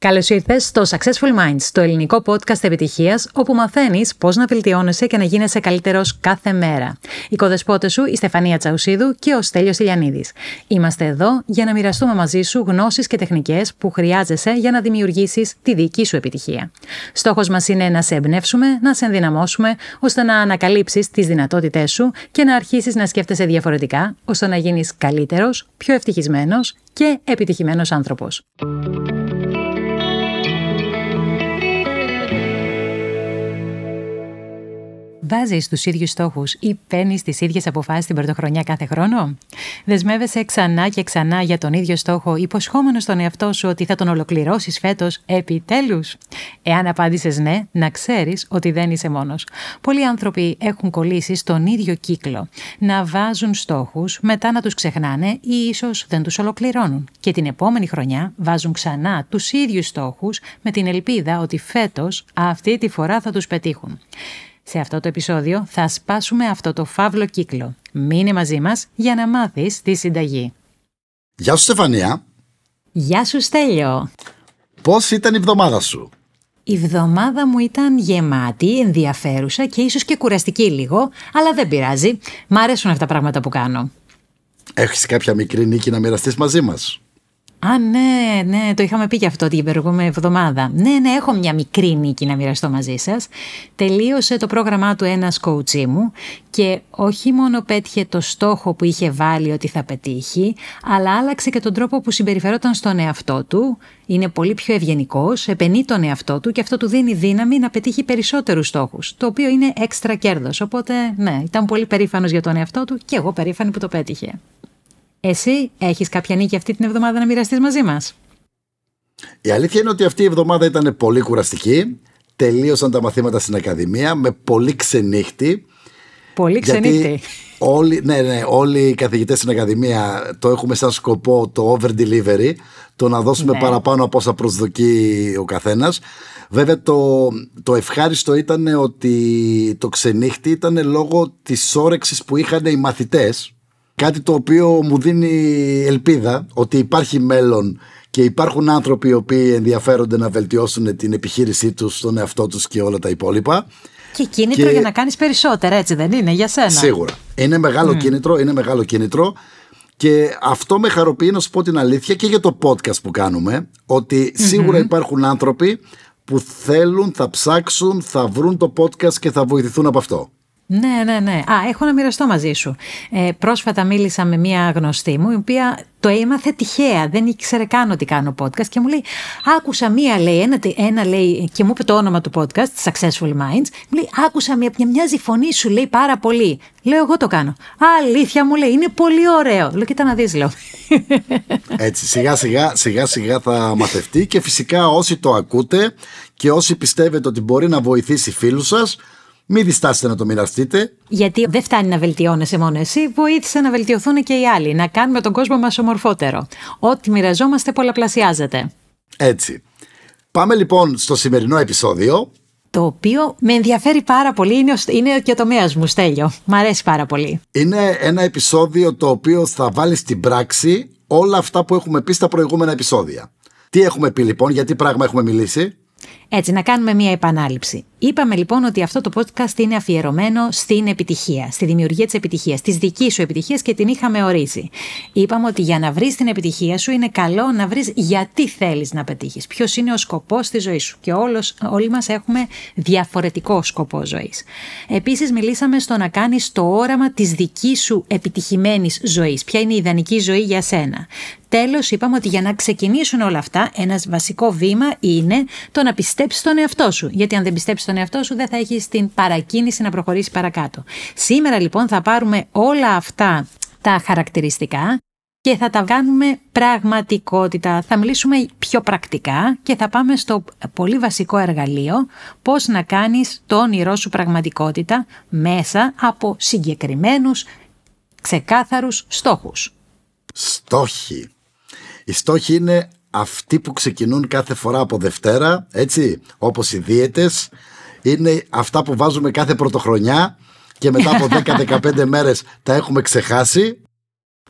Καλώς ήρθες στο Successful Minds, το ελληνικό podcast επιτυχίας, όπου μαθαίνεις πώς να βελτιώνεσαι και να γίνεσαι καλύτερος κάθε μέρα. Οι κοδεσπότες σου, η Στεφανία Τσαουσίδου και ο Στέλιος Ηλιανίδη. Είμαστε εδώ για να μοιραστούμε μαζί σου γνώσεις και τεχνικές που χρειάζεσαι για να δημιουργήσεις τη δική σου επιτυχία. Στόχος μας είναι να σε εμπνεύσουμε, να σε ενδυναμώσουμε, ώστε να ανακαλύψεις τις δυνατότητές σου και να αρχίσεις να σκέφτεσαι διαφορετικά, ώστε να γίνεις καλύτερος, πιο ευτυχισμένος και επιτυχημένος άνθρωπος. Βάζεις τους ίδιους στόχους ή παίρνεις τις ίδιες αποφάσεις την πρωτοχρονιά κάθε χρόνο; Δεσμεύεσαι ξανά και ξανά για τον ίδιο στόχο, υποσχόμενος στον εαυτό σου ότι θα τον ολοκληρώσεις φέτος επιτέλους; Εάν απάντησες ναι, να ξέρεις ότι δεν είσαι μόνος. Πολλοί άνθρωποι έχουν κολλήσει στον ίδιο κύκλο. Να βάζουν στόχους, μετά να τους ξεχνάνε ή ίσως δεν τους ολοκληρώνουν. Και την επόμενη χρονιά βάζουν ξανά τους ίδιους στόχους με την ελπίδα ότι φέτος αυτή τη φορά θα τους πετύχουν. Σε αυτό το επεισόδιο θα σπάσουμε αυτό το φαύλο κύκλο. Μείνε μαζί μας για να μάθεις τη συνταγή. Γεια σου Στεφανία. Γεια σου Στέλιο. Πώς ήταν η εβδομάδα σου; Η εβδομάδα μου ήταν γεμάτη, ενδιαφέρουσα και ίσως και κουραστική λίγο, αλλά δεν πειράζει. Μ' αρέσουν αυτά τα πράγματα που κάνω. Έχεις κάποια μικρή νίκη να μοιραστείς μαζί μας; Α, ναι, ναι, το είχαμε πει και αυτό την προηγούμενη εβδομάδα. Ναι, ναι, έχω μια μικρή νίκη να μοιραστώ μαζί σας. Τελείωσε το πρόγραμμά του ένας coach μου και όχι μόνο πέτυχε το στόχο που είχε βάλει ότι θα πετύχει, αλλά άλλαξε και τον τρόπο που συμπεριφερόταν στον εαυτό του. Είναι πολύ πιο ευγενικός, επενεί τον εαυτό του και αυτό του δίνει δύναμη να πετύχει περισσότερους στόχους. Το οποίο είναι έξτρα κέρδος. Οπότε, ναι, ήταν πολύ περήφανος για τον εαυτό του και εγώ περήφανη που το πέτυχε. Εσύ έχεις κάποια νίκη αυτή την εβδομάδα να μοιραστείς μαζί μας; Η αλήθεια είναι ότι αυτή η εβδομάδα ήταν πολύ κουραστική. Τελείωσαν τα μαθήματα στην Ακαδημία με πολύ ξενύχτη. Πολύ ξενύχτη. Όλοι, ναι, ναι, όλοι οι καθηγητές στην Ακαδημία το έχουμε σαν σκοπό το over delivery, το να δώσουμε ναι. παραπάνω από όσα προσδοκεί ο καθένας. Βέβαια το, το ευχάριστο ήταν ότι το ξενύχτη ήταν λόγω της όρεξης που είχαν οι μαθητές Κάτι το οποίο μου δίνει ελπίδα ότι υπάρχει μέλλον και υπάρχουν άνθρωποι οι οποίοι ενδιαφέρονται να βελτιώσουν την επιχείρησή τους, τον εαυτό τους και όλα τα υπόλοιπα. Και κίνητρο για να κάνεις περισσότερα, έτσι δεν είναι, για σένα; Σίγουρα. Είναι μεγάλο κίνητρο, είναι μεγάλο κίνητρο. Και αυτό με χαροποιεί να σου πω την αλήθεια και για το podcast που κάνουμε, ότι υπάρχουν άνθρωποι που θέλουν, θα ψάξουν, θα βρουν το podcast και θα βοηθηθούν από αυτό. Ναι, ναι, ναι. Α, έχω να μοιραστώ μαζί σου. Ε, πρόσφατα μίλησα με μία γνωστή μου, η οποία το έμαθε τυχαία. Δεν ήξερε καν ότι κάνω podcast και μου λέει: Άκουσα μία, λέει, ένα, ένα λέει, και μου είπε το όνομα του podcast, Successful Minds. Μου λέει: Άκουσα μία, μια μοιάζει φωνή σου, λέει πάρα πολύ. Λέω: Εγώ το κάνω. Αλήθεια μου λέει: Είναι πολύ ωραίο. Λέω: Κοίτα να δεις, λέω. Έτσι, σιγά σιγά, σιγά σιγά θα μαθευτεί και φυσικά όσοι το ακούτε και όσοι πιστεύετε ότι μπορεί να βοηθήσει φίλους σας, μην διστάσετε να το μοιραστείτε. Γιατί δεν φτάνει να βελτιώνεσαι μόνο εσύ, βοήθησε να βελτιωθούν και οι άλλοι, να κάνουμε τον κόσμο μας ομορφότερο. Ό,τι μοιραζόμαστε πολλαπλασιάζεται. Έτσι. Πάμε λοιπόν στο σημερινό επεισόδιο. Το οποίο με ενδιαφέρει πάρα πολύ, είναι, είναι και ο τομέας μου, Στέλιο. Μ' αρέσει πάρα πολύ. Είναι ένα επεισόδιο το οποίο θα βάλει στην πράξη όλα αυτά που έχουμε πει στα προηγούμενα επεισόδια. Τι έχουμε πει λοιπόν, γιατί πράγμα έχουμε μιλήσει; Έτσι, να κάνουμε μία επανάληψη. Είπαμε λοιπόν ότι αυτό το podcast είναι αφιερωμένο στην επιτυχία, στη δημιουργία της επιτυχίας, της δικής σου επιτυχίας και την είχαμε ορίσει. Είπαμε ότι για να βρεις την επιτυχία σου είναι καλό να βρεις γιατί θέλεις να πετύχεις, ποιος είναι ο σκοπός της ζωής σου. Και όλος, όλοι μας έχουμε διαφορετικό σκοπό ζωής. Επίσης, μιλήσαμε στο να κάνεις το όραμα της δικής σου επιτυχημένης ζωής. Ποια είναι η ιδανική ζωή για σένα. Τέλος, είπαμε ότι για να ξεκινήσουν όλα αυτά, ένας βασικό βήμα είναι το να πιστέψεις στον εαυτό σου. Γιατί αν δεν πιστέψεις στον εαυτό σου, δεν θα έχεις την παρακίνηση να προχωρήσεις παρακάτω. Σήμερα λοιπόν θα πάρουμε όλα αυτά τα χαρακτηριστικά και θα τα κάνουμε πραγματικότητα. Θα μιλήσουμε πιο πρακτικά και θα πάμε στο πολύ βασικό εργαλείο πώς να κάνεις το όνειρό σου πραγματικότητα μέσα από συγκεκριμένους ξεκάθαρους στόχους. Στόχοι. Οι στόχοι είναι αυτοί που ξεκινούν κάθε φορά από Δευτέρα, έτσι, όπως οι δίαιτες, είναι αυτά που βάζουμε κάθε πρωτοχρονιά και μετά από 10-15 μέρες τα έχουμε ξεχάσει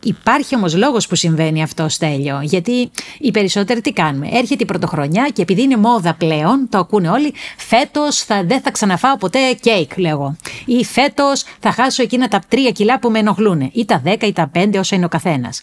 Υπάρχει όμως λόγος που συμβαίνει αυτό, Στέλιο. Γιατί οι περισσότεροι τι κάνουμε; Έρχεται η πρωτοχρονιά και επειδή είναι μόδα πλέον, το ακούνε όλοι, φέτος θα, δεν θα ξαναφάω ποτέ κέικ, λέγω. Ή φέτος θα χάσω εκείνα τα τρία κιλά που με ενοχλούν. Ή τα δέκα ή τα πέντε, όσα είναι ο καθένας.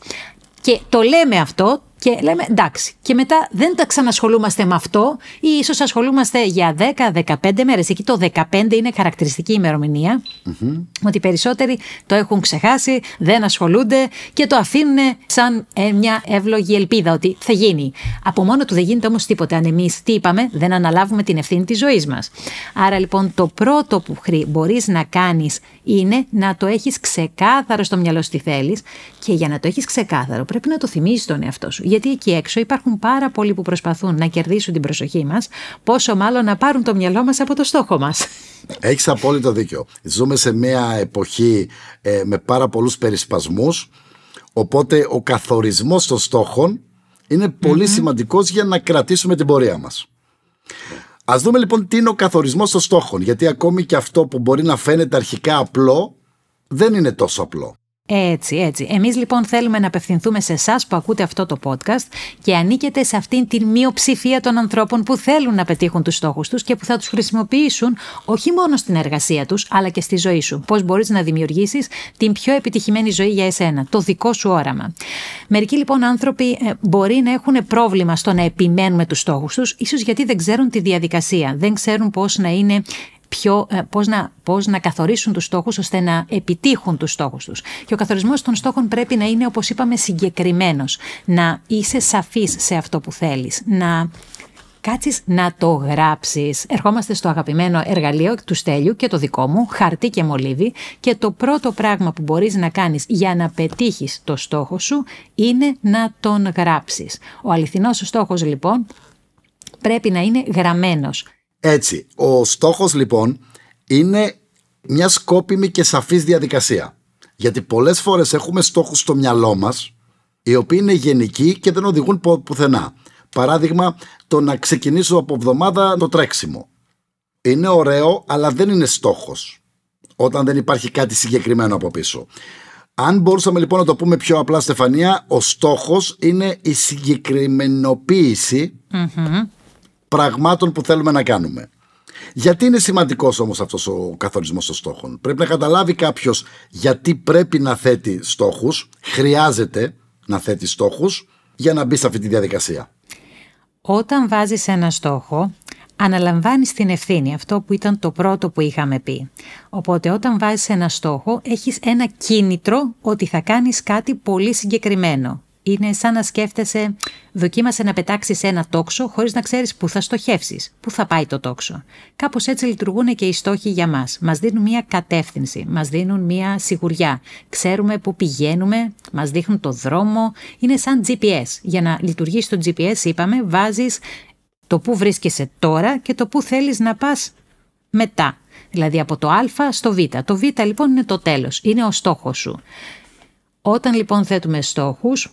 Και το λέμε αυτό και λέμε εντάξει. Και μετά δεν τα ξανασχολούμαστε με αυτό ή ίσως ασχολούμαστε για 10-15 μέρες. Εκεί το 15 είναι χαρακτηριστική ημερομηνία. Mm-hmm. Ότι οι περισσότεροι το έχουν ξεχάσει, δεν ασχολούνται και το αφήνουν σαν ε, μια εύλογη ελπίδα ότι θα γίνει. Από μόνο του δεν γίνεται όμως τίποτα. Αν εμείς τι είπαμε, δεν αναλάβουμε την ευθύνη της ζωής μας. Άρα λοιπόν το πρώτο που μπορείς να κάνεις είναι να το έχεις ξεκάθαρο στο μυαλό σου τι θέλεις και για να το έχεις ξεκάθαρο πρέπει να το θυμίσει τον εαυτό σου γιατί εκεί έξω υπάρχουν πάρα πολλοί που προσπαθούν να κερδίσουν την προσοχή μας, πόσο μάλλον να πάρουν το μυαλό μας από το στόχο μας. Έχεις απόλυτο δίκιο. Ζούμε σε μια εποχή ε, με πάρα πολλούς περισπασμούς. Οπότε ο καθορισμός των στόχων είναι πολύ σημαντικός για να κρατήσουμε την πορεία μας. Ας δούμε λοιπόν τι είναι ο καθορισμός των στόχων, γιατί ακόμη και αυτό που μπορεί να φαίνεται αρχικά απλό, δεν είναι τόσο απλό. Έτσι, έτσι. Εμείς λοιπόν θέλουμε να απευθυνθούμε σε εσάς που ακούτε αυτό το podcast και ανήκετε σε αυτήν την μειοψηφία των ανθρώπων που θέλουν να πετύχουν τους στόχους τους και που θα τους χρησιμοποιήσουν όχι μόνο στην εργασία τους, αλλά και στη ζωή σου. Πώς μπορείς να δημιουργήσεις την πιο επιτυχημένη ζωή για εσένα, το δικό σου όραμα. Μερικοί λοιπόν άνθρωποι ε, μπορεί να έχουν πρόβλημα στο να επιμένουν με τους στόχους τους, ίσως γιατί δεν ξέρουν τη διαδικασία, δεν ξέρουν πώς να είναι πιο, ε, πώς, να, πώς να καθορίσουν τους στόχους ώστε να επιτύχουν τους στόχους τους. Και ο καθορισμός των στόχων πρέπει να είναι όπως είπαμε συγκεκριμένος. Να είσαι σαφής σε αυτό που θέλεις. Να κάτσεις να το γράψεις. Ερχόμαστε στο αγαπημένο εργαλείο του Στέλιου και το δικό μου, χαρτί και μολύβι και το πρώτο πράγμα που μπορείς να κάνεις για να πετύχεις το στόχο σου είναι να τον γράψεις. Ο αληθινός στόχος λοιπόν πρέπει να είναι γραμμένος. Έτσι, ο στόχος λοιπόν είναι μια σκόπιμη και σαφής διαδικασία. Γιατί πολλές φορές έχουμε στόχους στο μυαλό μας, οι οποίοι είναι γενικοί και δεν οδηγούν πουθενά. Παράδειγμα, το να ξεκινήσω από εβδομάδα το τρέξιμο. Είναι ωραίο, αλλά δεν είναι στόχος. Όταν δεν υπάρχει κάτι συγκεκριμένο από πίσω. Αν μπορούσαμε λοιπόν να το πούμε πιο απλά, Στεφανία, ο στόχος είναι η συγκεκριμενοποίηση πραγμάτων που θέλουμε να κάνουμε. Γιατί είναι σημαντικός όμως αυτός ο καθορισμός των στόχων; Πρέπει να καταλάβει κάποιος γιατί πρέπει να θέτει στόχους, χρειάζεται να θέτει στόχους για να μπει σε αυτή τη διαδικασία. Όταν βάζεις ένα στόχο, αναλαμβάνεις την ευθύνη, αυτό που ήταν το πρώτο που είχαμε πει. Οπότε όταν βάζεις ένα στόχο, έχεις ένα κίνητρο ότι θα κάνεις κάτι πολύ συγκεκριμένο είναι σαν να σκέφτεσαι, δοκίμασε να πετάξεις ένα τόξο χωρίς να ξέρεις πού θα στοχεύσεις, πού θα πάει το τόξο. Κάπως έτσι λειτουργούν και οι στόχοι για μας. Μας δίνουν μια κατεύθυνση, μας δίνουν μια σιγουριά. Ξέρουμε πού πηγαίνουμε, μας δείχνουν το δρόμο. Είναι σαν GPS. Για να λειτουργήσει το GPS, είπαμε, βάζεις το πού βρίσκεσαι τώρα και το πού θέλεις να πας μετά. Δηλαδή από το Α στο Β. Το Β λοιπόν είναι το τέλος, είναι ο στόχος σου. Όταν λοιπόν θέτουμε στόχους,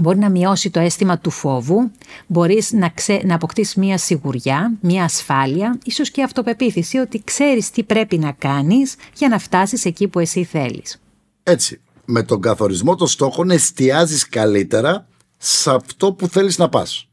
μπορεί να μειώσει το αίσθημα του φόβου, μπορείς να, ξέ, να αποκτήσεις μία σιγουριά, μία ασφάλεια, ίσως και αυτοπεποίθηση ότι ξέρεις τι πρέπει να κάνεις για να φτάσεις εκεί που εσύ θέλεις. Έτσι, με τον καθορισμό των στόχων εστιάζεις καλύτερα σε αυτό που θέλεις να πας.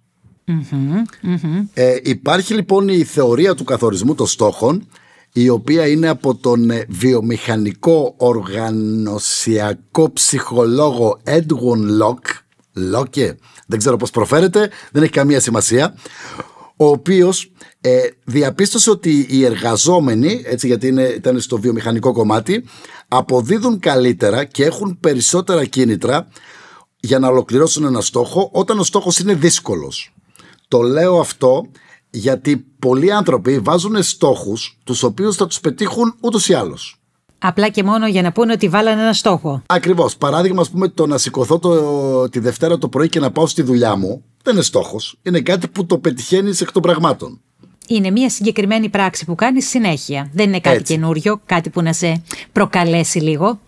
Ε, υπάρχει λοιπόν η θεωρία του καθορισμού των στόχων η οποία είναι από τον ε, βιομηχανικό οργανωσιακό ψυχολόγο Edwin Locke Λόκε, δεν ξέρω πώς προφέρεται, δεν έχει καμία σημασία, ο οποίος ε, διαπίστωσε ότι οι εργαζόμενοι, έτσι γιατί είναι, ήταν στο βιομηχανικό κομμάτι, αποδίδουν καλύτερα και έχουν περισσότερα κίνητρα για να ολοκληρώσουν ένα στόχο όταν ο στόχος είναι δύσκολος. Το λέω αυτό γιατί πολλοί άνθρωποι βάζουν στόχους τους οποίους θα τους πετύχουν ούτως ή άλλως. Απλά και μόνο για να πούνε ότι βάλανε ένα στόχο. Ακριβώς. Παράδειγμα, ας πούμε, το να σηκωθώ το, τη Δευτέρα το πρωί και να πάω στη δουλειά μου δεν είναι στόχος. Είναι κάτι που το πετυχαίνεις εκ των πραγμάτων. Είναι μια συγκεκριμένη πράξη που κάνεις συνέχεια. Δεν είναι κάτι Έτσι. καινούριο, κάτι που να σε προκαλέσει λίγο.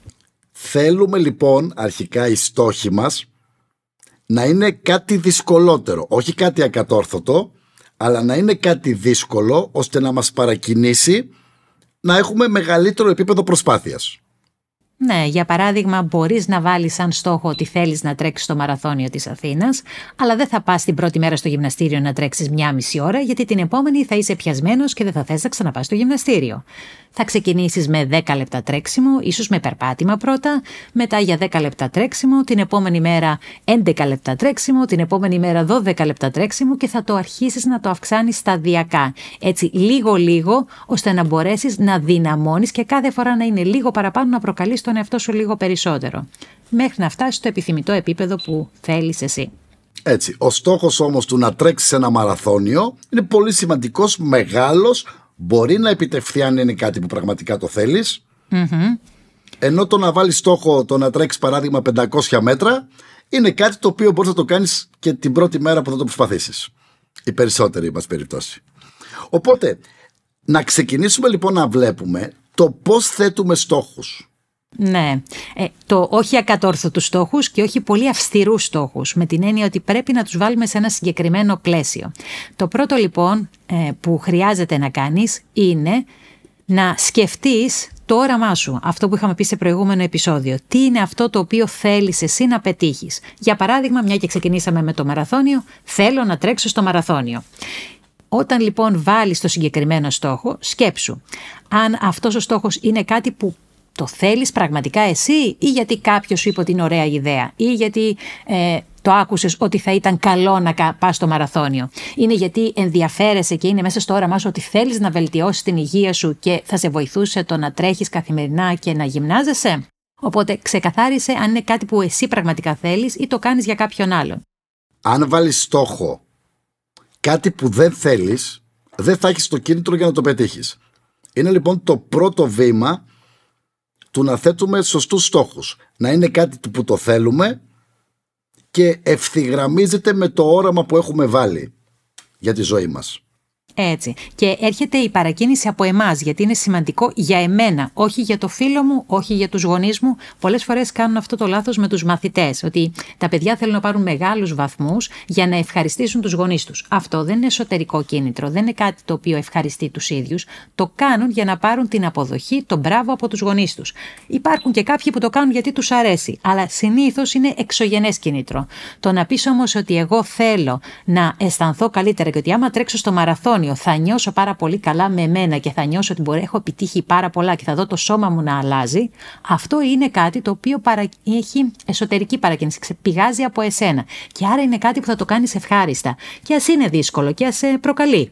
Θέλουμε λοιπόν αρχικά οι στόχοι μας να είναι κάτι δυσκολότερο. Όχι κάτι ακατόρθωτο, αλλά να είναι κάτι δύσκολο ώστε να μας παρακινήσει να έχουμε μεγαλύτερο επίπεδο προσπάθειας. Ναι, για παράδειγμα, μπορείς να βάλεις σαν στόχο ότι θέλεις να τρέξεις το μαραθώνιο της Αθήνας, αλλά δεν θα πας την πρώτη μέρα στο γυμναστήριο να τρέξεις μία μισή ώρα, γιατί την επόμενη θα είσαι πιασμένος και δεν θα θες να ξαναπάς στο γυμναστήριο. Θα ξεκινήσεις με 10 λεπτά τρέξιμο, ίσως με περπάτημα πρώτα, μετά για 10 λεπτά τρέξιμο, την επόμενη μέρα 11 λεπτά τρέξιμο, την επόμενη μέρα 12 λεπτά τρέξιμο και θα το αρχίσεις να το αυξάνεις σταδιακά. Έτσι, λίγο-λίγο, ώστε να μπορέσεις να δυναμώνεις και κάθε φορά να είναι λίγο παραπάνω να προκαλείς τον εαυτό σου λίγο περισσότερο. Μέχρι να φτάσει στο επιθυμητό επίπεδο που θέλεις εσύ. Έτσι. Ο στόχος όμως του να τρέξεις ένα μαραθώνιο είναι πολύ σημαντικός, μεγάλος, μπορεί να επιτευχθεί αν είναι κάτι που πραγματικά το θελει Ενώ το να βάλεις στόχο το να τρέξεις παράδειγμα 500 μέτρα είναι κάτι το οποίο μπορείς να το κάνεις και την πρώτη μέρα που θα το προσπαθήσεις. Οι περισσότεροι, μα περιπτώσει. Οπότε, να ξεκινήσουμε λοιπόν να βλέπουμε το πώς θέτουμε στόχους. Ναι. Ε, το όχι ακατόρθωτους στόχους και όχι πολύ αυστηρούς στόχους, με την έννοια ότι πρέπει να τους βάλουμε σε ένα συγκεκριμένο πλαίσιο. Το πρώτο λοιπόν ε, που χρειάζεται να κάνεις είναι να σκεφτείς το όραμά σου, αυτό που είχαμε πει σε προηγούμενο επεισόδιο. Τι είναι αυτό το οποίο θέλεις εσύ να πετύχεις. Για παράδειγμα, μια και ξεκινήσαμε με το μαραθώνιο, θέλω να τρέξω στο μαραθώνιο. Όταν λοιπόν βάλεις το συγκεκριμένο στόχο, σκέψου. Αν αυτός ο στόχος είναι κάτι που το θέλεις πραγματικά εσύ ή γιατί κάποιος σου είπε ότι είναι ωραία ιδέα ή γιατί ε, το άκουσες ότι θα ήταν καλό να πας στο μαραθώνιο; Είναι γιατί ενδιαφέρεσαι και είναι μέσα στο όραμά σου ότι θέλεις να βελτιώσεις την υγεία σου και θα σε βοηθούσε το να τρέχεις καθημερινά και να γυμνάζεσαι; Οπότε ξεκαθάρισε αν είναι κάτι που εσύ πραγματικά θέλεις ή το κάνεις για κάποιον άλλον. Αν βάλεις στόχο κάτι που δεν θέλεις, δεν θα έχεις το κίνητρο για να το πετύχεις. Είναι λοιπόν το πρώτο βήμα του να θέτουμε σωστούς στόχους. Να είναι κάτι που το θέλουμε και ευθυγραμμίζεται με το όραμα που έχουμε βάλει για τη ζωή μας. Έτσι. Και έρχεται η παρακίνηση από εμάς, γιατί είναι σημαντικό για εμένα, όχι για το φίλο μου, όχι για τους γονείς μου. Πολλές φορές κάνουν αυτό το λάθος με τους μαθητές, ότι τα παιδιά θέλουν να πάρουν μεγάλους βαθμούς για να ευχαριστήσουν τους γονείς τους. Αυτό δεν είναι εσωτερικό κίνητρο, δεν είναι κάτι το οποίο ευχαριστεί τους ίδιους. Το κάνουν για να πάρουν την αποδοχή, τον μπράβο από τους γονείς τους. Υπάρχουν και κάποιοι που το κάνουν γιατί τους αρέσει, αλλά συνήθως είναι εξωγενές κίνητρο. Το να πεις όμως ότι εγώ θέλω να αισθανθώ καλύτερα και ότι άμα τρέξω στο μαραθώνιο θα νιώσω πάρα πολύ καλά με εμένα και θα νιώσω ότι μπορεί, έχω επιτύχει πάρα πολλά και θα δω το σώμα μου να αλλάζει, αυτό είναι κάτι το οποίο παρα... έχει εσωτερική παρακίνηση, πηγάζει από εσένα. Και άρα είναι κάτι που θα το κάνεις ευχάριστα. Και ας είναι δύσκολο και ας σε προκαλεί.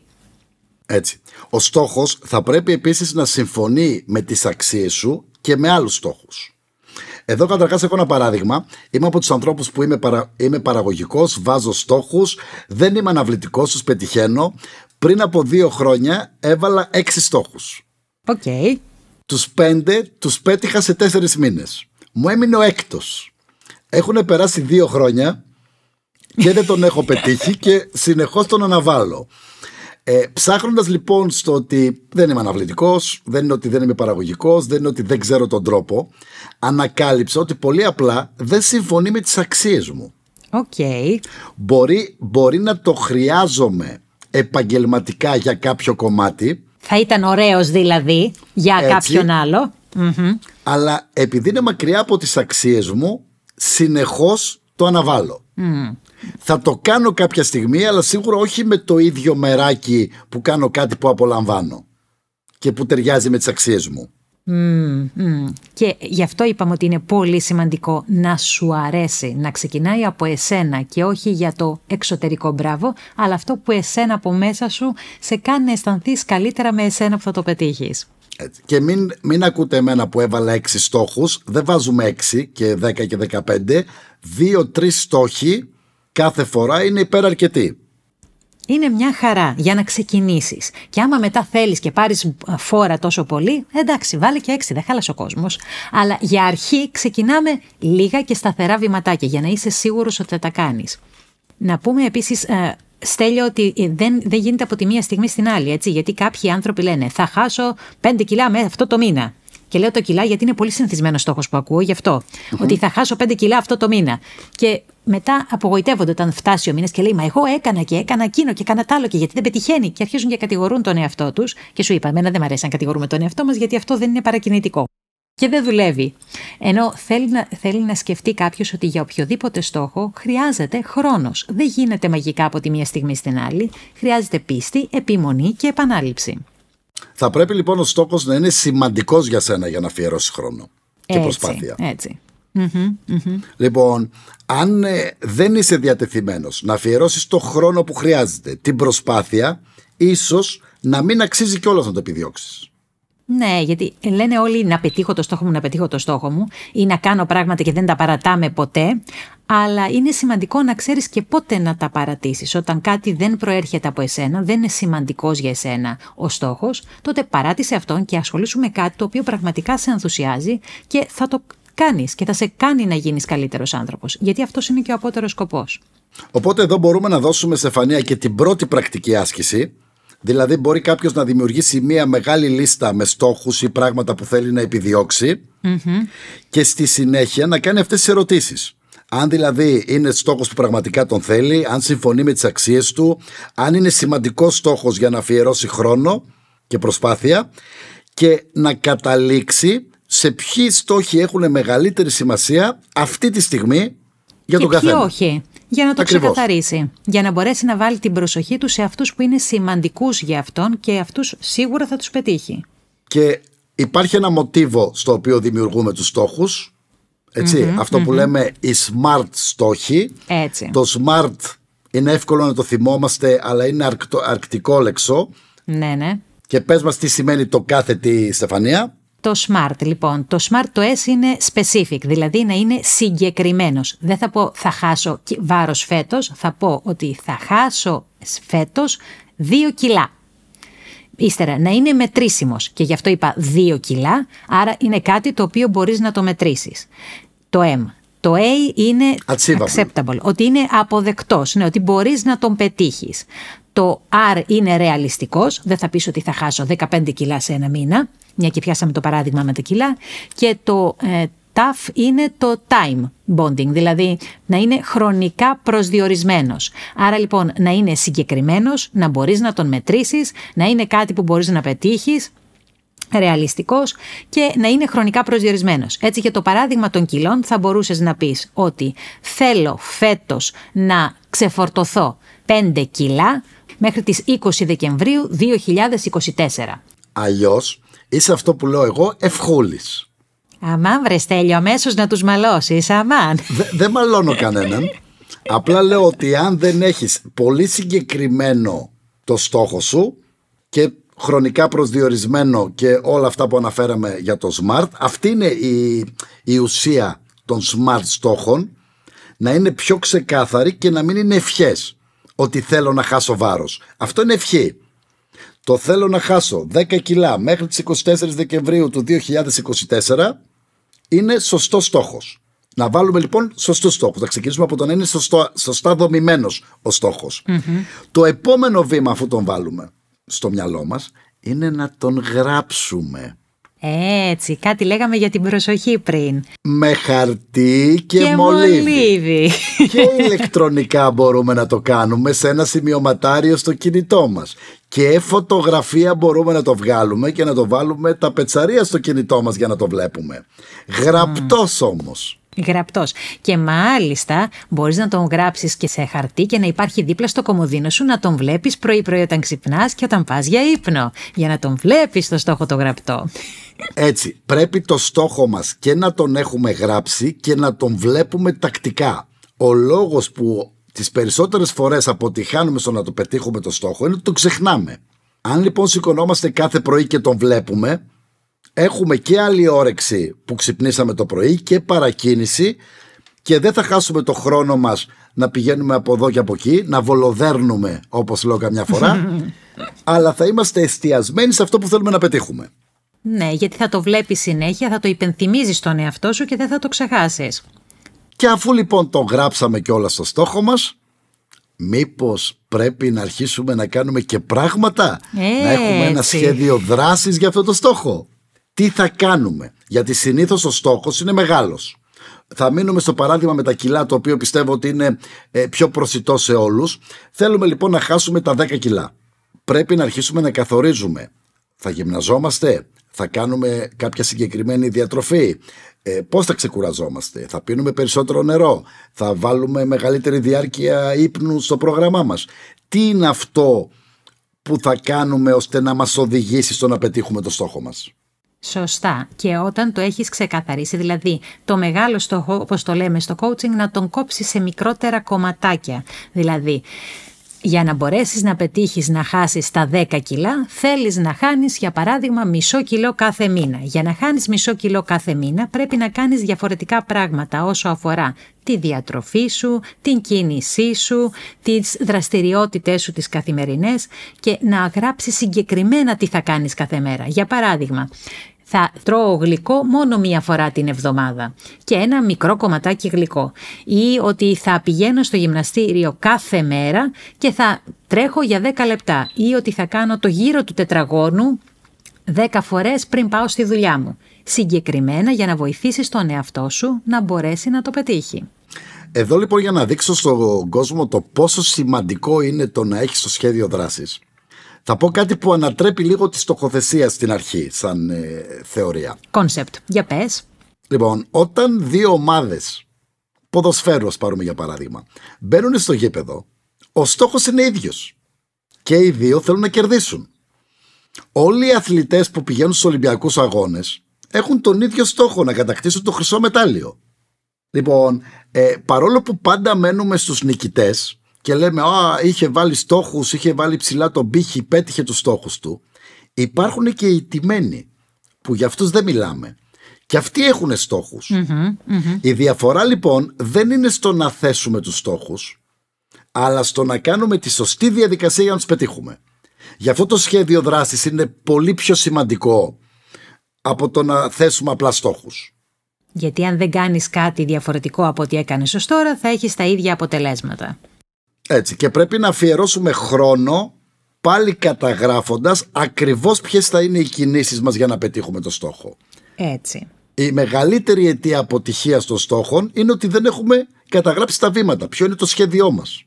Έτσι. Ο στόχος θα πρέπει επίσης να συμφωνεί με τις αξίες σου και με άλλους στόχους. Εδώ καταρχάς έχω ένα παράδειγμα. Είμαι από τους ανθρώπους που είμαι, παρα... είμαι παραγωγικός, βάζω στόχους, δεν είμαι αναβλητικός, τους πετυχαίνω. Πριν από δύο χρόνια έβαλα έξι στόχους. OK. Okay. Τους πέντε τους πέτυχα σε τέσσερις μήνες. Μου έμεινε ο έκτος. Έχουν περάσει δύο χρόνια και δεν τον έχω πετύχει και συνεχώς τον αναβάλω. Ε, Ψάχνοντας λοιπόν στο ότι δεν είμαι αναβλητικός, δεν είναι ότι δεν είμαι παραγωγικός, δεν είναι ότι δεν ξέρω τον τρόπο, ανακάλυψα ότι πολύ απλά δεν συμφωνεί με τις αξίες μου. Okay. Μπορεί, μπορεί να το χρειάζομαι επαγγελματικά για κάποιο κομμάτι. Θα ήταν ωραίος δηλαδή για Έτσι, κάποιον Αλλά επειδή είναι μακριά από τις αξίες μου, συνεχώς το αναβάλω. Θα το κάνω κάποια στιγμή, αλλά σίγουρα όχι με το ίδιο μεράκι που κάνω κάτι που απολαμβάνω και που ταιριάζει με τις αξίες μου. Και γι' αυτό είπαμε ότι είναι πολύ σημαντικό να σου αρέσει, να ξεκινάει από εσένα και όχι για το εξωτερικό. Μπράβο, αλλά αυτό που εσένα από μέσα σου σε κάνει να αισθανθείς καλύτερα με εσένα που θα το πετύχεις. Και μην, μην ακούτε εμένα που έβαλα έξι στόχους, δεν βάζουμε έξι και δέκα και δεκαπέντε, δύο-τρεις στόχοι κάθε φορά είναι υπεραρκετοί είναι μια χαρά για να ξεκινήσεις. Και άμα μετά θέλεις και πάρεις φόρα τόσο πολύ, εντάξει, βάλε και έξι, δεν χάλασε ο κόσμος. Αλλά για αρχή ξεκινάμε λίγα και σταθερά βηματάκια για να είσαι σίγουρος ότι θα τα κάνεις. Να πούμε επίσης, ε, Στέλιο, ότι δεν, δεν γίνεται από τη μία στιγμή στην άλλη, έτσι. Γιατί κάποιοι άνθρωποι λένε Θα χάσω 5 κιλά με αυτό το μήνα. Και λέω το κιλά γιατί είναι πολύ συνηθισμένος στόχος που ακούω γι' αυτο Ότι θα χάσω 5 κιλά αυτό το μήνα. Και μετά απογοητεύονται όταν φτάσει ο μήνας και λέει Μα εγώ έκανα και έκανα εκείνο και έκανα τ' άλλο και γιατί δεν πετυχαίνει. Και αρχίζουν και κατηγορούν τον εαυτό τους. Και σου είπα, εμένα δεν μου αρέσει να κατηγορούμε τον εαυτό μας γιατί αυτό δεν είναι παρακινητικό. και δεν δουλεύει. Ενώ θέλει να, θέλει να σκεφτεί κάποιος ότι για οποιοδήποτε στόχο χρειάζεται χρόνος. Δεν γίνεται μαγικά από τη μία στιγμή στην άλλη. Χρειάζεται πίστη, επιμονή και επανάληψη. Θα πρέπει λοιπόν ο στόχος να είναι σημαντικός για σένα για να αφιερώσεις χρόνο και έτσι, προσπάθεια. Έτσι. Λοιπόν, αν ε, δεν είσαι διατεθειμένος να αφιερώσεις το χρόνο που χρειάζεται, την προσπάθεια, ίσως να μην αξίζει κιόλας να το επιδιώξεις. Ναι, γιατί λένε όλοι να πετύχω το στόχο μου, να πετύχω το στόχο μου ή να κάνω πράγματα και δεν τα παρατάμε ποτέ. Αλλά είναι σημαντικό να ξέρεις και πότε να τα παρατήσεις. Όταν κάτι δεν προέρχεται από εσένα, δεν είναι σημαντικός για εσένα ο στόχος, τότε παράτησε αυτόν και ασχολήσου με κάτι το οποίο πραγματικά σε ενθουσιάζει και θα το κάνεις και θα σε κάνει να γίνεις καλύτερος άνθρωπος. Γιατί αυτός είναι και ο απότερος σκοπός. Οπότε εδώ μπορούμε να δώσουμε σε φανία και την πρώτη πρακτική άσκηση Δηλαδή μπορεί κάποιος να δημιουργήσει μια μεγάλη λίστα με στόχους ή πράγματα που θέλει να επιδιωξει και στη συνέχεια να κάνει αυτές τις ερωτήσεις. Αν δηλαδή είναι στόχος που πραγματικά τον θέλει, αν συμφωνεί με τις αξίες του, αν είναι σημαντικός στόχος για να αφιερώσει χρόνο και προσπάθεια και να καταλήξει σε ποιοι στόχοι έχουν μεγαλύτερη σημασία αυτή τη στιγμή για τον καθένα. όχι για να το Ακριβώς. ξεκαθαρίσει. Για να μπορέσει να βάλει την προσοχή του σε αυτούς που είναι σημαντικούς για αυτόν και αυτούς σίγουρα θα τους πετύχει. Και υπάρχει ένα μοτίβο στο οποίο δημιουργούμε τους στόχους. αυτο που λέμε οι smart στόχοι. Έτσι. Το smart είναι εύκολο να το θυμόμαστε, αλλά είναι αρκτικό λεξό. Ναι, ναι. Και πες μας τι σημαίνει το κάθε τι, Στεφανία. Το smart λοιπόν, το smart το S είναι specific, δηλαδή να είναι συγκεκριμένος. Δεν θα πω θα χάσω βάρος φέτος, θα πω ότι θα χάσω φέτος 2 κιλά. Ύστερα να είναι μετρήσιμος. Και γι' αυτό είπα 2 κιλά, άρα είναι κάτι το οποίο μπορείς να το μετρήσεις. Το M, το A είναι acceptable, ότι είναι αποδεκτός, ναι, ότι μπορείς να τον πετύχεις. Το R είναι ρεαλιστικός, δεν θα πεις ότι θα χάσω 15 κιλά σε ένα μήνα μια και πιάσαμε το παράδειγμα με τα κιλά, και το ε, TAF είναι το time bonding, δηλαδή να είναι χρονικά προσδιορισμένος. Άρα λοιπόν να είναι συγκεκριμένος, να μπορείς να τον μετρήσεις, να είναι κάτι που μπορείς να πετύχεις, ρεαλιστικός και να είναι χρονικά προσδιορισμένος. Έτσι για το παράδειγμα των κιλών θα μπορούσες να πεις ότι θέλω φέτος να ξεφορτωθώ 5 κιλά μέχρι τις 20 Δεκεμβρίου 2024. Αλλιώς Είσαι αυτό που λέω εγώ ευχούλης. Αμάν βρε Στέλιο, αμέσως να τους μαλώσεις, αμάν. Δεν μαλώνω κανέναν. Απλά λέω ότι αν δεν έχεις πολύ συγκεκριμένο το στόχο σου και χρονικά προσδιορισμένο και όλα αυτά που αναφέραμε για το smart, αυτή είναι η, η ουσία των smart στόχων, να είναι πιο ξεκάθαρη και να μην είναι ευχές ότι θέλω να χάσω βάρος. Αυτό είναι ευχή το θέλω να χάσω 10 κιλά μέχρι τις 24 Δεκεμβρίου του 2024 είναι σωστός στόχος. Να βάλουμε λοιπόν σωστό στόχο. Θα ξεκινήσουμε από το να είναι σωστό, σωστά δομημένος ο στοχο Το επόμενο βήμα, αφού τον βάλουμε στο μυαλό μας, είναι να τον γράψουμε. Έτσι, κάτι λέγαμε για την προσοχή πριν. Με χαρτί και, και μολύβι. και ηλεκτρονικά μπορούμε να το κάνουμε σε ένα σημειωματάριο στο κινητό μας. Και φωτογραφία μπορούμε να το βγάλουμε και να το βάλουμε τα πετσαρία στο κινητό μας για να το βλέπουμε. Γραπτός mm. όμως. Γραπτός. Και μάλιστα μπορείς να τον γράψεις και σε χαρτί και να υπάρχει δίπλα στο κομμωδίνο σου να τον βλέπεις πρωί-πρωί όταν ξυπνάς και όταν πας για ύπνο. Για να τον βλέπεις το στόχο το γραπτό. Έτσι, πρέπει το στόχο μας και να τον έχουμε γράψει και να τον βλέπουμε τακτικά. Ο λόγος που τις περισσότερες φορές αποτυχάνουμε στο να το πετύχουμε το στόχο είναι ότι το ξεχνάμε. Αν λοιπόν σηκωνόμαστε κάθε πρωί και τον βλέπουμε, έχουμε και άλλη όρεξη που ξυπνήσαμε το πρωί και παρακίνηση και δεν θα χάσουμε το χρόνο μας να πηγαίνουμε από εδώ και από εκεί, να βολοδέρνουμε όπως λέω καμιά φορά, αλλά θα είμαστε εστιασμένοι σε αυτό που θέλουμε να πετύχουμε. Ναι, γιατί θα το βλέπεις συνέχεια, θα το υπενθυμίζεις στον εαυτό σου και δεν θα το ξεχάσεις. Και αφού λοιπόν το γράψαμε και όλα στο στόχο μας, μήπως πρέπει να αρχίσουμε να κάνουμε και πράγματα, να έχουμε ένα σχέδιο δράσης για αυτό το στόχο; Τι θα κάνουμε, γιατί συνήθως ο στόχος είναι μεγάλος. Θα μείνουμε στο παράδειγμα με τα κιλά, το οποίο πιστεύω ότι είναι ε, πιο προσιτό σε όλους. Θέλουμε λοιπόν να χάσουμε τα 10 κιλά. Πρέπει να αρχίσουμε να καθορίζουμε Θα γυμναζόμαστε, θα κάνουμε κάποια συγκεκριμένη διατροφή, ε, πώς θα ξεκουραζόμαστε, θα πίνουμε περισσότερο νερό, θα βάλουμε μεγαλύτερη διάρκεια ύπνου στο πρόγραμμά μας; Τι είναι αυτό που θα κάνουμε ώστε να μας οδηγήσει στο να πετύχουμε το στόχο μας; Σωστά. Και όταν το έχεις ξεκαθαρίσει, δηλαδή το μεγάλο στόχο, όπως το λέμε στο coaching, να τον κόψεις σε μικρότερα κομματάκια. Δηλαδή, για να μπορέσεις να πετύχεις να χάσεις τα 10 κιλά, θέλεις να χάνεις για παράδειγμα μισό κιλό κάθε μήνα. Για να χάνεις μισό κιλό κάθε μήνα πρέπει να κάνεις διαφορετικά πράγματα όσο αφορά τη διατροφή σου, την κίνησή σου, τις δραστηριότητές σου τις καθημερινές και να γράψεις συγκεκριμένα τι θα κάνεις κάθε μέρα. Για παράδειγμα, θα τρώω γλυκό μόνο μία φορά την εβδομάδα και ένα μικρό κομματάκι γλυκό ή ότι θα πηγαίνω στο γυμναστήριο κάθε μέρα και θα τρέχω για 10 λεπτά ή ότι θα κάνω το γύρο του τετραγώνου 10 φορές πριν πάω στη δουλειά μου. Συγκεκριμένα για να βοηθήσεις τον εαυτό σου να μπορέσει να το πετύχει. Εδώ λοιπόν για να δείξω στον κόσμο το πόσο σημαντικό είναι το να έχεις το σχέδιο δράσης. Θα πω κάτι που ανατρέπει λίγο τη στοχοθεσία στην αρχή, σαν ε, θεωρία. Κόνσεπτ. Για πες. Λοιπόν, όταν δύο ομάδες ποδοσφαίρους, ας πάρουμε για παράδειγμα, μπαίνουν στο γήπεδο, ο στόχος είναι ίδιος. Και οι δύο θέλουν να κερδίσουν. Όλοι οι αθλητές που πηγαίνουν στους Ολυμπιακούς Αγώνες έχουν τον ίδιο στόχο να κατακτήσουν το χρυσό μετάλλιο. Λοιπόν, ε, παρόλο που πάντα μένουμε στους νικητές και λέμε «Α, είχε βάλει στόχους, είχε βάλει ψηλά τον πύχη, πέτυχε τους στόχους του». Υπάρχουν και οι τιμένοι που για αυτούς δεν μιλάμε. Και αυτοί έχουν Η διαφορά λοιπόν δεν είναι στο να θέσουμε τους στόχους, αλλά στο να κάνουμε τη σωστή διαδικασία για να τους πετύχουμε. Γι' αυτό το σχέδιο δράσης είναι πολύ πιο σημαντικό από το να θέσουμε απλά στόχους. Γιατί αν δεν κάνεις κάτι διαφορετικό από ό,τι έκανες ως τώρα θα έχεις τα ίδια αποτελέσματα. Έτσι και πρέπει να αφιερώσουμε χρόνο πάλι καταγράφοντας ακριβώς ποιες θα είναι οι κινήσεις μας για να πετύχουμε το στόχο. Έτσι. Η μεγαλύτερη αιτία αποτυχίας των στόχων είναι ότι δεν έχουμε καταγράψει τα βήματα. Ποιο είναι το σχέδιό μας;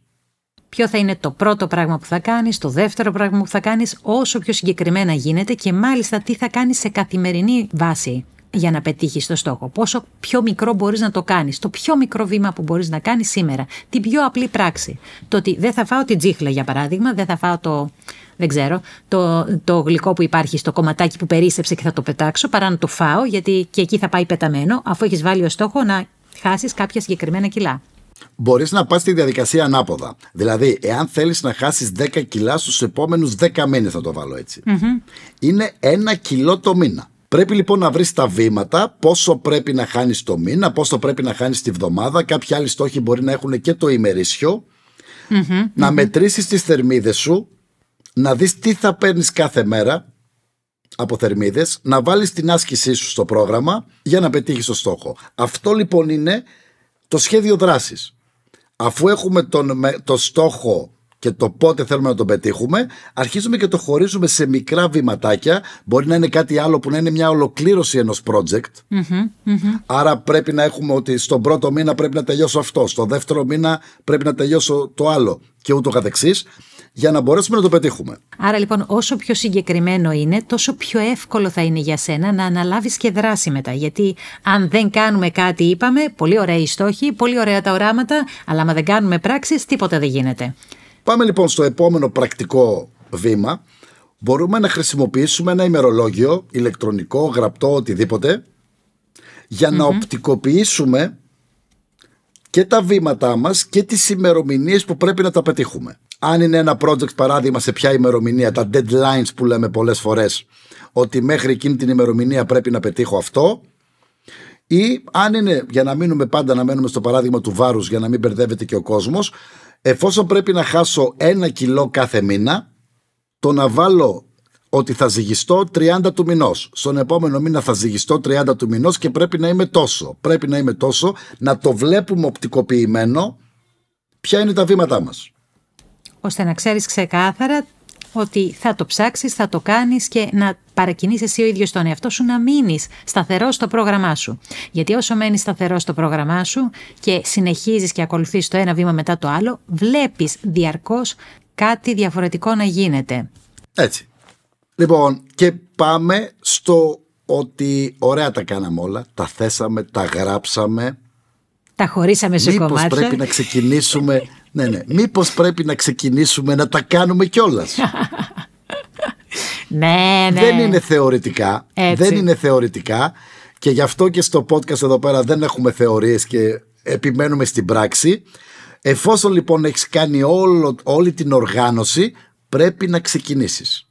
Ποιο θα είναι το πρώτο πράγμα που θα κάνεις, το δεύτερο πράγμα που θα κάνεις, όσο πιο συγκεκριμένα γίνεται και μάλιστα τι θα κάνεις σε καθημερινή βάση για να πετύχεις το στόχο. Πόσο πιο μικρό μπορείς να το κάνεις. Το πιο μικρό βήμα που μπορείς να κάνεις σήμερα. Την πιο απλή πράξη. Το ότι δεν θα φάω την τζίχλα, για παράδειγμα, δεν θα φάω το. Δεν ξέρω, το, το γλυκό που υπάρχει στο κομματάκι που περίσσεψε και θα το πετάξω, παρά να το φάω, γιατί και εκεί θα πάει πεταμένο, αφού έχεις βάλει ως στόχο να χάσεις κάποια συγκεκριμένα κιλά. Μπορείς να πας στη διαδικασία ανάποδα. Δηλαδή, εάν θέλεις να χάσεις 10 κιλά στους επόμενους 10 μήνες, θα το βάλω Είναι ένα κιλό το μήνα. Πρέπει λοιπόν να βρεις τα βήματα, πόσο πρέπει να χάνεις το μήνα, πόσο πρέπει να χάνεις τη βδομάδα. Κάποιοι άλλοι στόχοι μπορεί να έχουν και το ημερήσιο. να mm μετρήσεις τις θερμίδες σου, να δεις τι θα παίρνεις κάθε μέρα από θερμίδες, να βάλεις την άσκησή σου στο πρόγραμμα για να πετύχεις το στόχο. Αυτό λοιπόν είναι το σχέδιο δράσης. Αφού έχουμε τον, το στόχο και το πότε θέλουμε να το πετύχουμε, αρχίζουμε και το χωρίζουμε σε μικρά βηματάκια. Μπορεί να είναι κάτι άλλο που να είναι μια ολοκλήρωση ενός project. Άρα πρέπει να έχουμε ότι στον πρώτο μήνα πρέπει να τελειώσω αυτό, στο δεύτερο μήνα πρέπει να τελειώσω το άλλο και ούτω καθεξής για να μπορέσουμε να το πετύχουμε. Άρα λοιπόν όσο πιο συγκεκριμένο είναι, τόσο πιο εύκολο θα είναι για σένα να αναλάβεις και δράση μετά. Γιατί αν δεν κάνουμε κάτι είπαμε, πολύ ωραία οι στόχοι, πολύ ωραία τα οράματα, αλλά αν δεν κάνουμε πράξεις τίποτα δεν γίνεται. Πάμε λοιπόν στο επόμενο πρακτικό βήμα. Μπορούμε να χρησιμοποιήσουμε ένα ημερολόγιο, ηλεκτρονικό, γραπτό, οτιδήποτε, για να οπτικοποιήσουμε και τα βήματά μας και τις ημερομηνίες που πρέπει να τα πετύχουμε. Αν είναι ένα project παράδειγμα σε ποια ημερομηνία, τα deadlines που λέμε πολλές φορές, ότι μέχρι εκείνη την ημερομηνία πρέπει να πετύχω αυτό, ή αν είναι, για να μείνουμε πάντα να μένουμε στο παράδειγμα του βάρους για να μην μπερδεύεται και ο κόσμος, εφόσον πρέπει να χάσω ένα κιλό κάθε μήνα, το να βάλω ότι θα ζυγιστώ 30 του μηνός. Στον επόμενο μήνα θα ζυγιστώ 30 του μηνός και πρέπει να είμαι τόσο. Πρέπει να είμαι τόσο, να το βλέπουμε οπτικοποιημένο ποια είναι τα βήματά μας. Ώστε να ξέρεις ξεκάθαρα ότι θα το ψάξεις, θα το κάνεις και να παρακινείς εσύ ο ίδιος τον εαυτό σου να μείνεις σταθερός στο πρόγραμμά σου. Γιατί όσο μένεις σταθερός στο πρόγραμμά σου και συνεχίζεις και ακολουθείς το ένα βήμα μετά το άλλο, βλέπεις διαρκώς κάτι διαφορετικό να γίνεται. Έτσι. Λοιπόν, και πάμε στο ότι ωραία τα κάναμε όλα, τα θέσαμε, τα γράψαμε. Τα χωρίσαμε σε Μήπως κομμάτια. πρέπει να ξεκινήσουμε, ναι, ναι, μήπως πρέπει να ξεκινήσουμε να τα κάνουμε κιόλας; Ναι, ναι. Δεν είναι θεωρητικά. Έτσι. Δεν είναι θεωρητικά και γι' αυτό και στο podcast εδώ πέρα δεν έχουμε θεωρίες και επιμένουμε στην πράξη. Εφόσον λοιπόν έχεις κάνει όλο, όλη την οργάνωση πρέπει να ξεκινήσεις.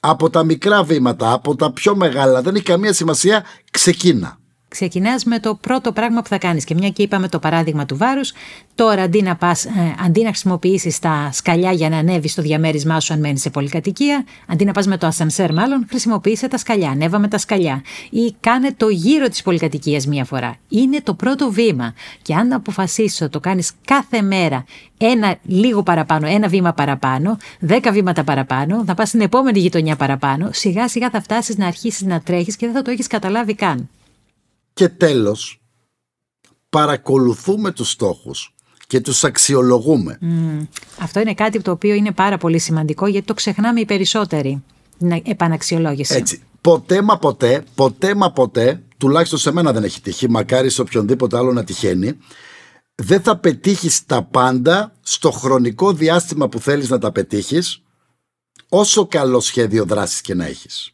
Από τα μικρά βήματα, από τα πιο μεγάλα, δεν έχει καμία σημασία, ξεκίνα. Ξεκινάς με το πρώτο πράγμα που θα κάνεις και μια και είπαμε το παράδειγμα του βάρους, τώρα αντί να, πας, ε, αντί να χρησιμοποιήσεις τα σκαλιά για να ανέβεις στο διαμέρισμά σου αν μένεις σε πολυκατοικία, αντί να πας με το ασανσέρ μάλλον, χρησιμοποίησε τα σκαλιά, ανέβα με τα σκαλιά ή κάνε το γύρο της πολυκατοικίας μία φορά. Είναι το πρώτο βήμα και αν αποφασίσεις ότι το κάνεις κάθε μέρα ένα λίγο παραπάνω, ένα βήμα παραπάνω, δέκα βήματα παραπάνω, θα πας στην επόμενη γειτονιά παραπάνω, σιγά σιγά θα φτάσεις να αρχίσεις να τρέχεις και δεν θα το έχεις καταλάβει καν. Και τέλος, παρακολουθούμε τους στόχους και τους αξιολογούμε. Αυτό είναι κάτι το οποίο είναι πάρα πολύ σημαντικό γιατί το ξεχνάμε οι περισσότεροι. Την επαναξιολόγηση. Έτσι. Ποτέ μα ποτέ, ποτέ μα ποτέ, τουλάχιστον σε μένα δεν έχει τύχει, μακάρι σε οποιονδήποτε άλλο να τυχαίνει, δεν θα πετύχεις τα πάντα στο χρονικό διάστημα που θέλεις να τα πετύχεις, όσο καλό σχέδιο δράσης και να έχεις.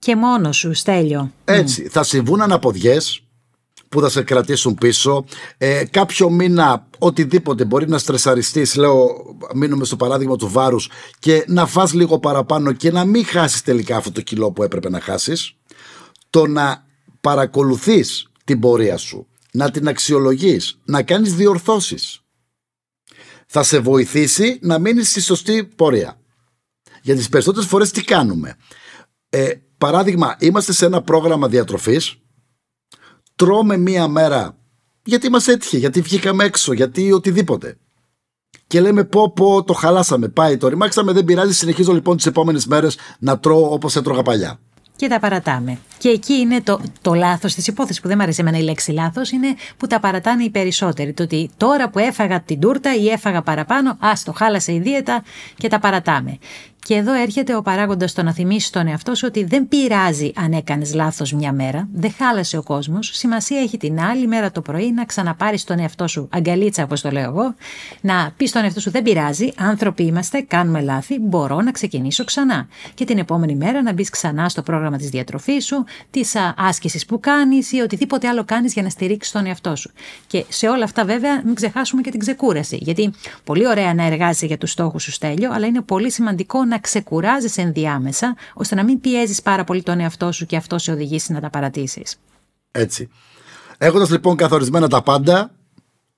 Και μόνος σου, Στέλιο. Έτσι, θα συμβούν αναποδιές που θα σε κρατήσουν πίσω. Ε, κάποιο μήνα, οτιδήποτε μπορεί να στρεσαριστείς, λέω, μείνουμε στο παράδειγμα του βάρους και να φας λίγο παραπάνω και να μην χάσεις τελικά αυτό το κιλό που έπρεπε να χάσεις. Το να παρακολουθείς την πορεία σου, να την αξιολογείς, να κάνεις διορθώσεις. Θα σε βοηθήσει να μείνεις στη σωστή πορεία. Για τις περισσότερες φορές τι κάνουμε; Ε, παράδειγμα, είμαστε σε ένα πρόγραμμα διατροφής, τρώμε μία μέρα γιατί μας έτυχε, γιατί βγήκαμε έξω, γιατί οτιδήποτε. Και λέμε πω πω το χαλάσαμε, πάει, το ρημάξαμε, δεν πειράζει, συνεχίζω λοιπόν τις επόμενες μέρες να τρώω όπως έτρωγα παλιά. Και τα παρατάμε. Και εκεί είναι το, το λάθος της υπόθεσης που δεν μου αρέσει εμένα η λέξη λάθος, είναι που τα παρατάνε οι περισσότεροι. Το ότι τώρα που έφαγα την τούρτα ή έφαγα παραπάνω, ας το χάλασε η δίαιτα και τα παρατάμε. Και εδώ έρχεται ο παράγοντας το να θυμίσει τον εαυτό σου ότι δεν πειράζει αν έκανες λάθος μια μέρα, δεν χάλασε ο κόσμος. Σημασία έχει την άλλη μέρα το πρωί να ξαναπάρεις τον εαυτό σου αγκαλίτσα, όπως το λέω εγώ, να πεις στον εαυτό σου δεν πειράζει, άνθρωποι είμαστε, κάνουμε λάθη, μπορώ να ξεκινήσω ξανά. Και την επόμενη μέρα να μπεις ξανά στο πρόγραμμα της διατροφής σου, της άσκησης που κάνεις ή οτιδήποτε άλλο κάνεις για να στηρίξεις τον εαυτό σου. Και σε όλα αυτά, βέβαια, μην ξεχάσουμε και την ξεκούραση. Γιατί πολύ ωραία να εργάζεσαι για τους στόχους σου, Στέλιο, αλλά είναι πολύ σημαντικό να ξεκουράζεσαι ενδιάμεσα, ώστε να μην πιέζεις πάρα πολύ τον εαυτό σου και αυτό σε οδηγήσει να τα παρατήσεις. Έτσι. Έχοντας λοιπόν καθορισμένα τα πάντα,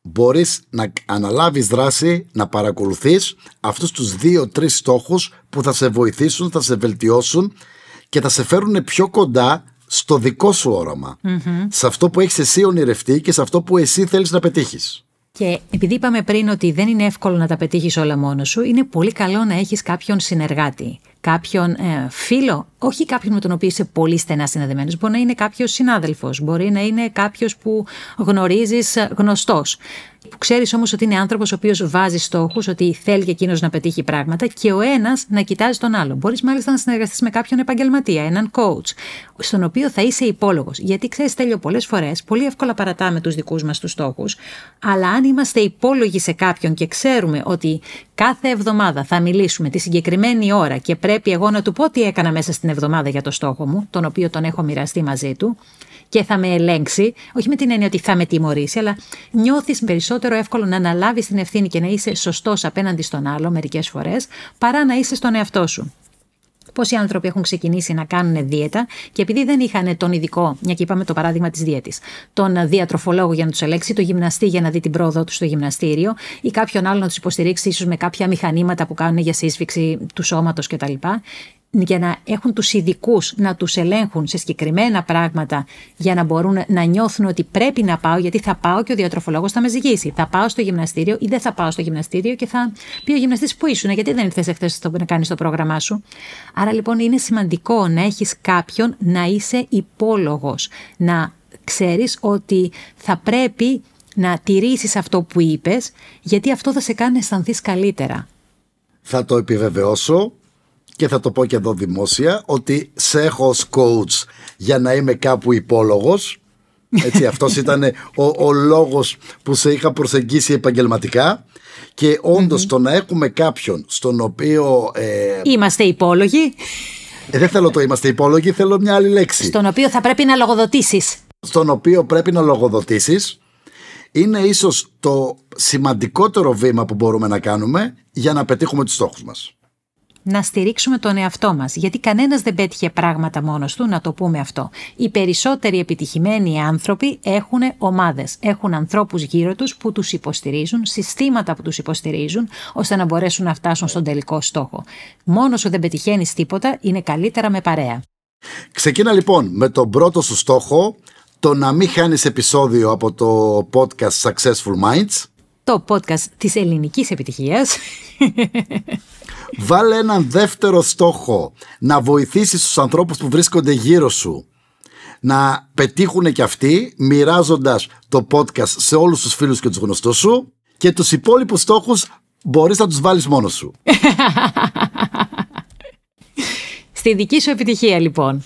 μπορείς να αναλάβεις δράση, να παρακολουθείς αυτούς τους δύο-τρει στόχους που θα σε βοηθήσουν, θα σε βελτιώσουν και θα σε φέρουν πιο κοντά στο δικό σου οραμα Σε αυτό που έχεις εσύ ονειρευτεί και σε αυτό που εσύ θέλεις να πετύχεις. Και επειδή είπαμε πριν ότι δεν είναι εύκολο να τα πετύχεις όλα μόνος σου, είναι πολύ καλό να έχεις κάποιον συνεργάτη. Κάποιον ε, φίλο, όχι κάποιον με τον οποίο είσαι πολύ στενά συνδεδεμένος. Μπορεί να είναι κάποιος συνάδελφος, μπορεί να είναι κάποιος που γνωρίζεις γνωστός. Που ξέρεις όμως ότι είναι άνθρωπος ο οποίος βάζει στόχους, ότι θέλει και εκείνος να πετύχει πράγματα και ο ένας να κοιτάζει τον άλλο. Μπορείς μάλιστα να συνεργαστείς με κάποιον επαγγελματία, έναν coach, στον οποίο θα είσαι υπόλογος. Γιατί ξέρεις, τέλειο πολλές φορές, πολύ εύκολα παρατάμε τους δικούς μας τους στόχους, αλλά αν είμαστε υπόλογοι σε κάποιον και ξέρουμε ότι κάθε εβδομάδα θα μιλήσουμε τη συγκεκριμένη ώρα και πρέπει εγώ να του πω τι έκανα μέσα στην εβδομάδα για το στόχο μου, τον οποίο τον έχω μοιραστεί μαζί του, και θα με ελέγξει, όχι με την έννοια ότι θα με τιμωρήσει, αλλά νιώθεις περισσότερο εύκολο να αναλάβεις την ευθύνη και να είσαι σωστός απέναντι στον άλλο μερικές φορές, παρά να είσαι στον εαυτό σου. Πόσοι άνθρωποι έχουν ξεκινήσει να κάνουν δίαιτα και επειδή δεν είχαν τον ειδικό, μια και είπαμε το παράδειγμα της δίαιτη, τον διατροφολόγο για να τους ελέγξει, το γυμναστή για να δει την πρόοδο του στο γυμναστήριο ή κάποιον άλλο να τους υποστηρίξει, ίσως με κάποια μηχανήματα που κάνουν για σύσφυξη του σώματος κτλ για να έχουν τους ειδικούς να τους ελέγχουν σε συγκεκριμένα πράγματα για να μπορούν να νιώθουν ότι πρέπει να πάω γιατί θα πάω και ο διατροφολόγος θα με ζυγίσει. Θα πάω στο γυμναστήριο ή δεν θα πάω στο γυμναστήριο και θα πει ο γυμναστής που ήσουν γιατί δεν ήρθες εχθές να κάνεις το πρόγραμμά σου. Άρα λοιπόν είναι σημαντικό να έχεις κάποιον να είσαι υπόλογος, να ξέρεις ότι θα πρέπει να τηρήσεις αυτό που είπες γιατί αυτό θα σε κάνει να αισθανθείς καλύτερα. Θα το επιβεβαιώσω και θα το πω και εδώ δημόσια ότι σε έχω ως coach για να είμαι κάπου υπόλογος έτσι, αυτός ήταν ο, ο λόγος που σε είχα προσεγγίσει επαγγελματικά και όντως το να έχουμε κάποιον στον οποίο... Ε, είμαστε υπόλογοι. Ε, δεν θέλω το είμαστε υπόλογοι, θέλω μια άλλη λέξη. Στον οποίο θα πρέπει να λογοδοτήσεις. Στον οποίο πρέπει να λογοδοτήσεις είναι ίσως το σημαντικότερο βήμα που μπορούμε να κάνουμε για να πετύχουμε τους στόχους μας να στηρίξουμε τον εαυτό μας. Γιατί κανένας δεν πέτυχε πράγματα μόνος του, να το πούμε αυτό. Οι περισσότεροι επιτυχημένοι άνθρωποι έχουν ομάδες. Έχουν ανθρώπους γύρω τους που τους υποστηρίζουν, συστήματα που τους υποστηρίζουν, ώστε να μπορέσουν να φτάσουν στον τελικό στόχο. Μόνος σου δεν πετυχαίνεις τίποτα, είναι καλύτερα με παρέα. Ξεκίνα λοιπόν με τον πρώτο σου στόχο, το να μην χάνεις επεισόδιο από το podcast Successful Minds. Το podcast της ελληνικής επιτυχίας. Βάλε έναν δεύτερο στόχο να βοηθήσεις τους ανθρώπους που βρίσκονται γύρω σου να πετύχουν και αυτοί μοιράζοντας το podcast σε όλους τους φίλους και τους γνωστούς σου και τους υπόλοιπους στόχους μπορείς να τους βάλεις μόνος σου. Στη δική σου επιτυχία λοιπόν.